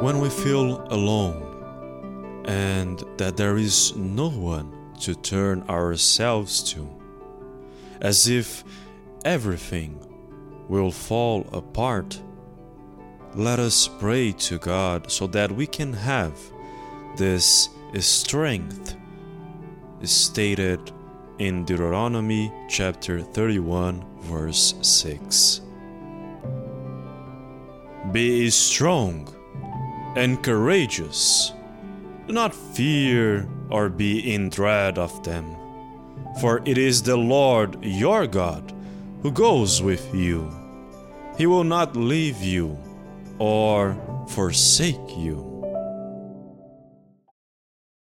when we feel alone and that there is no one to turn ourselves to, as if everything will fall apart, let us pray to God so that we can have this strength stated in Deuteronomy chapter 31, verse 6. Be strong and courageous. Do not fear or be in dread of them, for it is the Lord your God who goes with you. He will not leave you or forsake you.